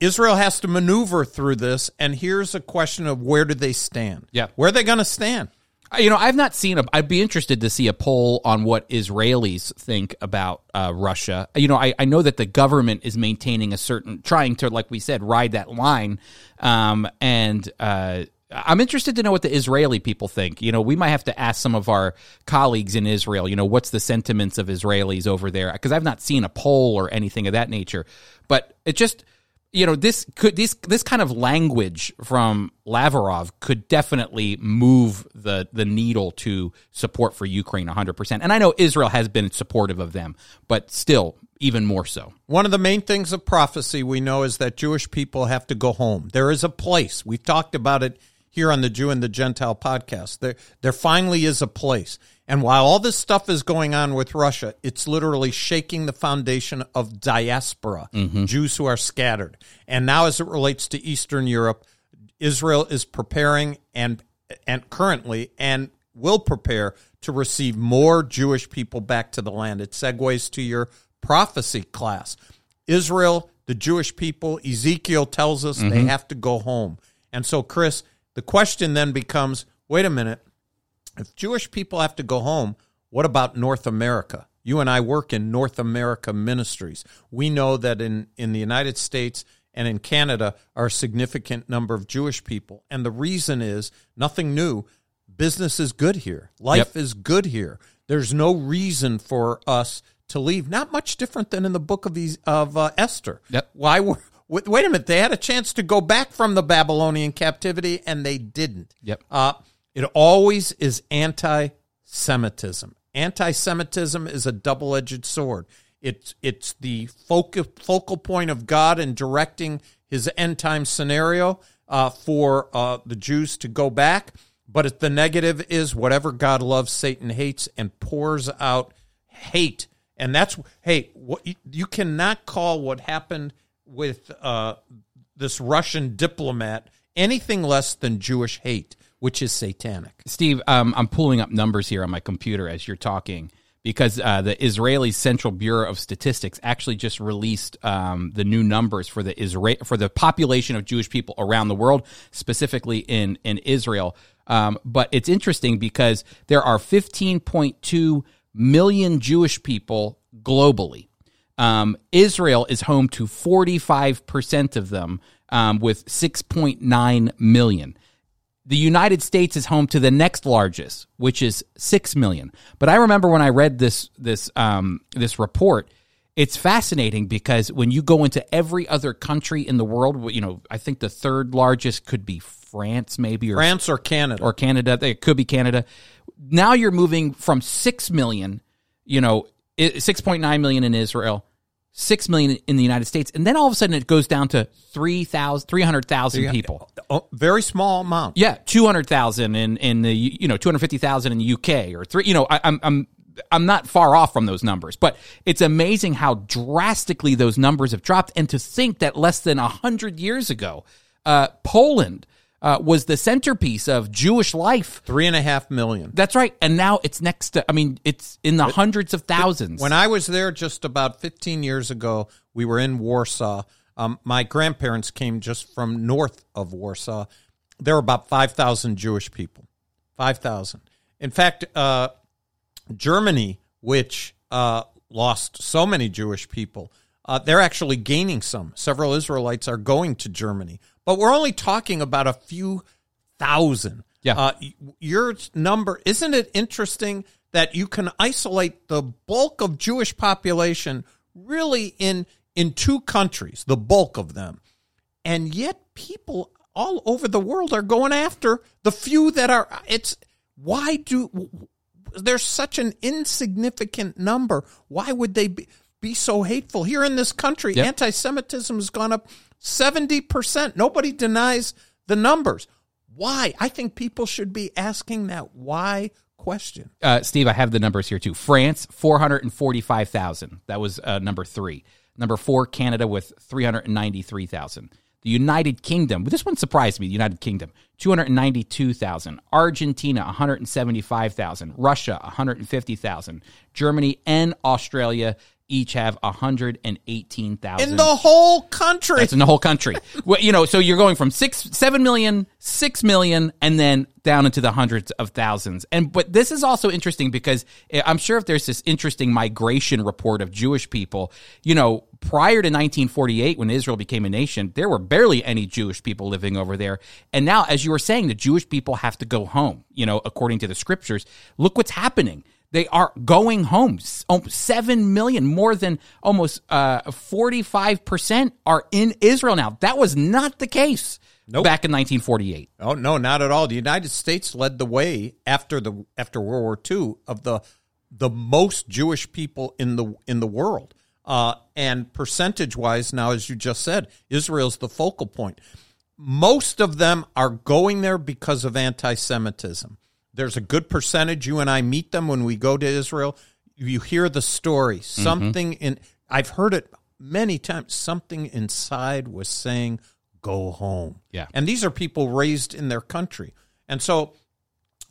Israel has to maneuver through this and here's a question of where do they stand? Yeah. Where are they going to stand? Uh, You know, I've not seen a. I'd be interested to see a poll on what Israelis think about uh, Russia. You know, I, I know that the government is maintaining a certain, trying to, like we said, ride that line. Um, and uh, I'm interested to know what the Israeli people think. You know, we might have to ask some of our colleagues in Israel. You know, what's the sentiments of Israelis over there? Because I've not seen a poll or anything of that nature. But it just you know this could this this kind of language from Lavrov could definitely move the the needle to support for Ukraine 100%. And I know Israel has been supportive of them, but still even more so. One of the main things of prophecy we know is that Jewish people have to go home. There is a place. We've talked about it here on the Jew and the Gentile podcast. There there finally is a place. And while all this stuff is going on with Russia, it's literally shaking the foundation of diaspora, mm-hmm. Jews who are scattered. And now as it relates to Eastern Europe, Israel is preparing and and currently and will prepare to receive more Jewish people back to the land. It segues to your prophecy class. Israel, the Jewish people, Ezekiel tells us they mm-hmm. have to go home. And so, Chris, the question then becomes wait a minute, if Jewish people have to go home, what about North America? You and I work in North America ministries. We know that in, in the United States and in Canada are a significant number of Jewish people. And the reason is nothing new. Business is good here. Life Yep. is good here. There's no reason for us to leave. Not much different than in the book of these of uh, Esther. Yep. Why were wait, wait a minute? They had a chance to go back from the Babylonian captivity and they didn't. Yep. Uh, it always is anti Semitism. Anti Semitism is a double edged sword. It's, it's the focal, focal point of God in directing his end time scenario uh, for uh, the Jews to go back. But it, the negative is whatever God loves, Satan hates and pours out hate. And that's, hey, what, you, you cannot call what happened with uh, this Russian diplomat anything less than Jewish hate, which is satanic. Steve, um, I'm pulling up numbers here on my computer as you're talking because uh, the Israeli Central Bureau of Statistics actually just released um, the new numbers for the Israel for the population of Jewish people around the world, specifically in in Israel. Um, but it's interesting because there are 15.2 million Jewish people globally. Um, Israel is home to 45% of them, um, with 6.9 million. The United States is home to the next largest, which is six million. But I remember when I read this this um, this report, it's fascinating because when you go into every other country in the world, you know, I think the third largest could be France, maybe or France or Canada. or Canada. It could be Canada. Now you're moving from six million, you know, six point nine million in Israel, six million in the United States, and then all of a sudden it goes down to 3,000 300,000 people. Oh, very small amount. Yeah, two hundred thousand in in the you know two hundred fifty thousand in the UK or three. You know, I, I'm I'm I'm not far off from those numbers, but it's amazing how drastically those numbers have dropped. And to think that less than a hundred years ago, uh, Poland uh, was the centerpiece of Jewish life. Three and a half million. That's right, and now it's next to. I mean, it's in the hundreds of thousands. When I was there just about 15 years ago, we were in Warsaw. Um, my grandparents came just from north of Warsaw. There were about 5,000 Jewish people. 5,000. In fact, uh, Germany, which uh, lost so many Jewish people, uh, they're actually gaining some. Several Israelites are going to Germany. But we're only talking about a few thousand. Yeah. Uh, your number isn't it interesting that you can isolate the bulk of Jewish population really in in two countries, the bulk of them, and yet people all over the world are going after the few that are. It's why do there's such an insignificant number? Why would they be, be so hateful here in this country? Yep. Anti-Semitism has gone up seventy percent. Nobody denies the numbers. Why? I think people should be asking that why question. uh, Steve, I have the numbers here too. France, 445,000. That was uh, number three. Number four, Canada with 393,000. The United Kingdom, this one surprised me. The United Kingdom, 292,000. Argentina, 175,000. Russia, 150,000. Germany and Australia each have 118,000. In the whole country. It's in the whole country. well, you know, so you're going from six, seven million, six million, and then down into the hundreds of thousands. And but this is also interesting because eh, I'm sure if there's this interesting migration report of Jewish people, you know, prior to 1948 when Israel became a nation, there were barely any Jewish people living over there. And now, as you were saying, the Jewish people have to go home. You know, according to the scriptures, look what's happening. They are going home. Um, Seven million, more than almost uh, 45% are in Israel now. That was not the case back in 1948. Oh no, not at all. The United States led the way after the after World War II of the the most Jewish people in the in the world. Uh, and percentage wise, now as you just said, Israel's the focal point. Most of them are going there because of anti-Semitism. There's a good percentage. You and I meet them when we go to Israel. You hear the story. Mm-hmm. Something in I've heard it many times. Something inside was saying, "Go home." Yeah. And these are people raised in their country. And so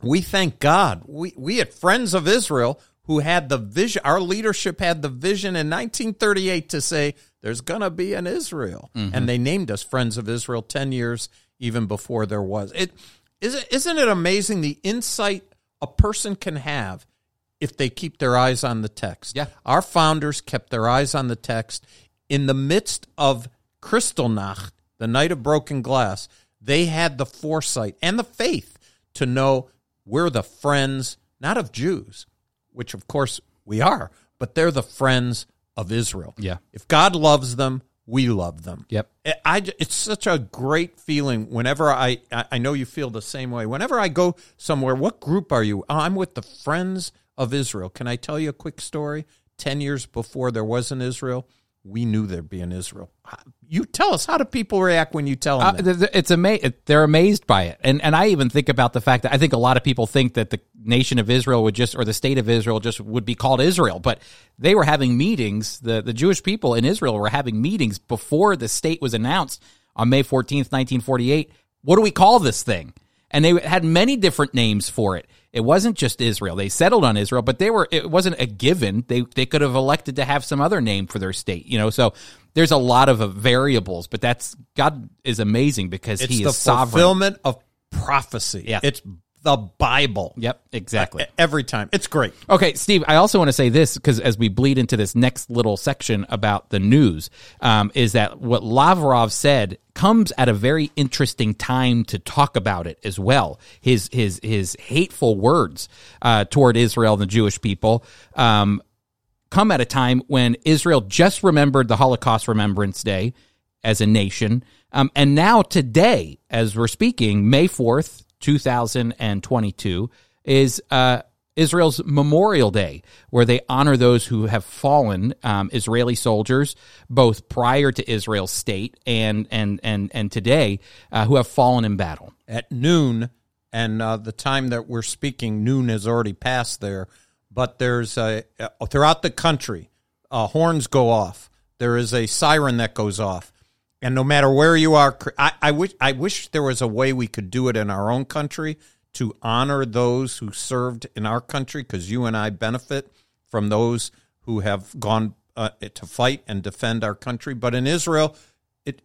we thank God. We we had friends of Israel who had the vision. Our leadership had the vision in 1938 to say there's going to be an Israel, mm-hmm. and they named us Friends of Israel 10 years even before there was. It is isn't it amazing the insight a person can have if they keep their eyes on the text. Yeah. Our founders kept their eyes on the text in the midst of Kristallnacht, the night of broken glass. They had the foresight and the faith to know we're the friends, not of Jews, which of course we are, but they're the friends of Israel. Yeah. If God loves them, we love them. Yep. I, I- it's such a great feeling whenever I, I I know you feel the same way. Whenever I go somewhere, what group are you? Oh, I'm with the Friends of Israel. Can I tell you a quick story? 10 years before there was an Israel, we knew there'd be an Israel. You tell us, how do people react when you tell them Uh, that? th- th- it's ama- They're amazed by it, and and I even think about the fact that I think a lot of people think that the nation of Israel would just or the state of Israel just would be called Israel, but they were having meetings. the The Jewish people in Israel were having meetings before the state was announced on May fourteenth, nineteen forty eight. What do we call this thing? And they had many different names for it. It wasn't just Israel. They settled on Israel, but they were it wasn't a given. They they could have elected to have some other name for their state, you know. So there's a lot of uh, variables, but that's God is amazing because it's he is sovereign. fulfillment of prophecy. Yeah. It's the Bible. Yep, exactly. Every time. It's great. Okay, Steve, I also want to say this because as we bleed into this next little section about the news, um, is that what Lavrov said comes at a very interesting time to talk about it as well. His his his hateful words uh, toward Israel and the Jewish people um, come at a time when Israel just remembered the Holocaust Remembrance Day as a nation, um, and now today, as we're speaking, May fourth, two thousand and twenty-two, is uh, Israel's Memorial Day, where they honor those who have fallen, um, Israeli soldiers, both prior to Israel's state and and and and today, uh, who have fallen in battle. at noon, and uh, the time that we're speaking, noon has already passed there. But there's a uh, throughout the country, uh, horns go off. There is a siren that goes off, and no matter where you are, I, I wish I wish there was a way we could do it in our own country to honor those who served in our country, because you and I benefit from those who have gone uh, to fight and defend our country. But in Israel, it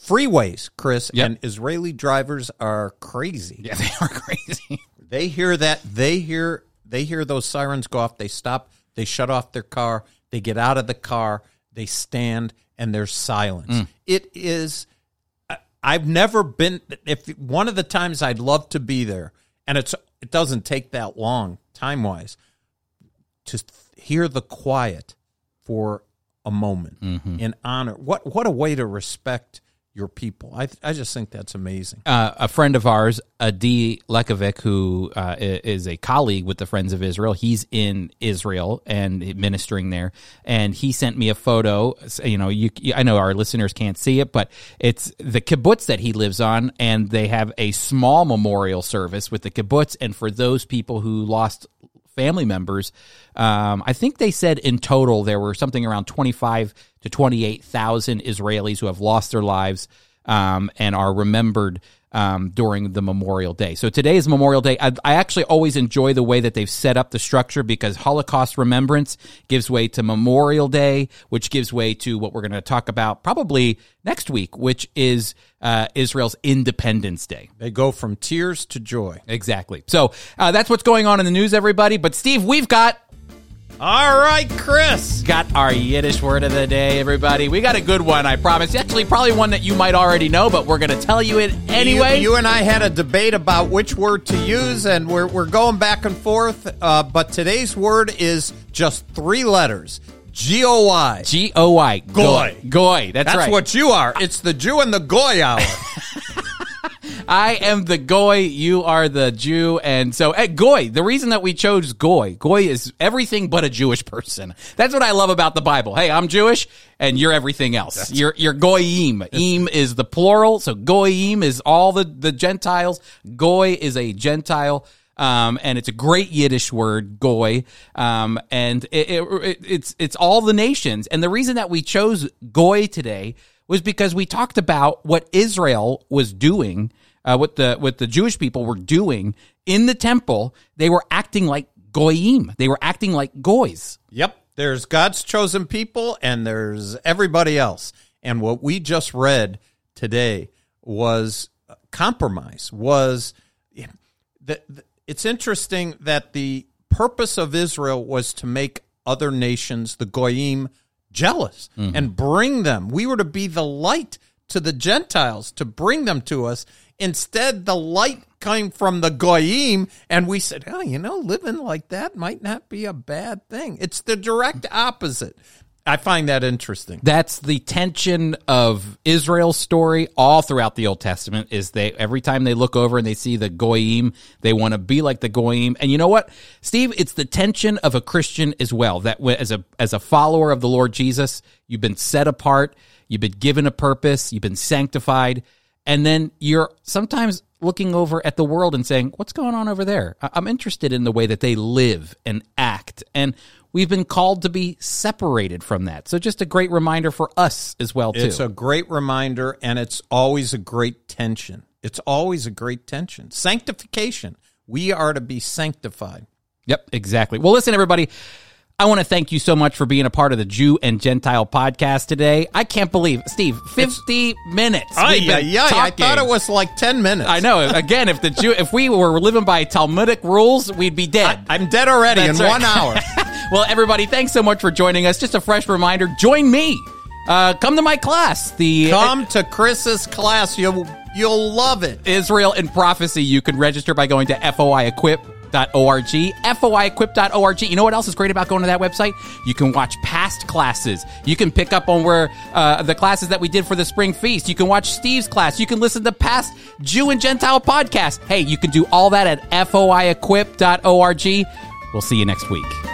freeways, Chris, Yep. and Israeli drivers are crazy. Yeah, they are crazy. They hear that. They hear. They hear those sirens go off. They stop. They shut off their car. They get out of the car. They stand, and there's silence. Mm. It is. I've never been. If one of the times I'd love to be there and it's it doesn't take that long time wise to hear the quiet for a moment mm-hmm. in honor. What what a way to respect your people. I I just think that's amazing. uh, a friend of ours, Adi Lekovic, who uh, is a colleague with the Friends of Israel. He's in Israel and ministering there, and he sent me a photo. You know, you, I know our listeners can't see it, but it's the kibbutz that he lives on, and they have a small memorial service with the kibbutz, and for those people who lost family members. Um, I think they said in total there were something around 25 to 28,000 Israelis who have lost their lives um, and are remembered um, during the Memorial Day. So today is Memorial Day. I, I actually always enjoy the way that they've set up the structure because Holocaust remembrance gives way to Memorial Day, which gives way to what we're going to talk about probably next week, which is uh, Israel's Independence Day. They go from tears to joy. Exactly. So uh, that's what's going on in the news, everybody. But Steve, we've got All right, Chris. got our Yiddish word of the day, everybody. We got a good one, I promise. Actually, probably one that you might already know, but we're going to tell you it anyway. You, you and I had a debate about which word to use, and we're, we're going back and forth. Uh, but today's word is just three letters G O Y. G O Y. Goy. Goy. That's, That's right. That's what you are. It's the Jew and the Goy hour. I am the Goy. You are the Jew. And so, eh, Goy, the reason that we chose Goy, Goy is everything but a Jewish person. That's what I love about the Bible. Hey, I'm Jewish and you're everything else. You're, you're Goyim. Im is the plural. So Goyim is all the, the Gentiles. Goy is a Gentile. Um, and it's a great Yiddish word, goy. Um, and it, it, it, it's it's all the nations. And the reason that we chose goy today was because we talked about what Israel was doing, uh, what the what the Jewish people were doing in the temple. They were acting like goyim. They were acting like goys. Yep. There's God's chosen people and there's everybody else. And what we just read today was compromise, was the, the, it's interesting that the purpose of Israel was to make other nations, the Goyim, jealous and bring them. We were to be the light to the Gentiles, to bring them to us. Instead, the light came from the Goyim, and we said, oh, you know, living like that might not be a bad thing. It's the direct opposite. I find that interesting. That's the tension of Israel's story all throughout the Old Testament. Is they every time they look over and they see the goyim, they want to be like the goyim. And you know what, Steve? It's the tension of a Christian as well. That as a as a follower of the Lord Jesus, you've been set apart, you've been given a purpose, you've been sanctified, and then you're sometimes looking over at the world and saying, "What's going on over there?" I'm interested in the way that they live and act, and we've been called to be separated from that. So just a great reminder for us as well too. It's a great reminder, and it's always a great tension. It's always a great tension. Sanctification. We are to be sanctified. Yep, exactly. Well, listen, everybody. I want to thank you so much for being a part of the Jew and Gentile podcast today. I can't believe, Steve, 50 minutes. Ay, we've been ay, ay, I thought it was like 10 minutes. I know. Again, if the Jew, if we were living by Talmudic rules, we'd be dead. I'm dead already That's in right. one hour. well, everybody, thanks so much for joining us. Just a fresh reminder: join me. Uh, come to my class, the Come to Chris's class. You'll, you'll love it. Israel in Prophecy. You can register by going to foiequip.org. foiequip.org. You know what else is great about going to that website? You can watch past classes. You can pick up on where uh, the classes that we did for the spring feast. You can watch Steve's class. You can listen to past Jew and Gentile podcasts. Hey, you can do all that at foiequip.org. We'll see you next week.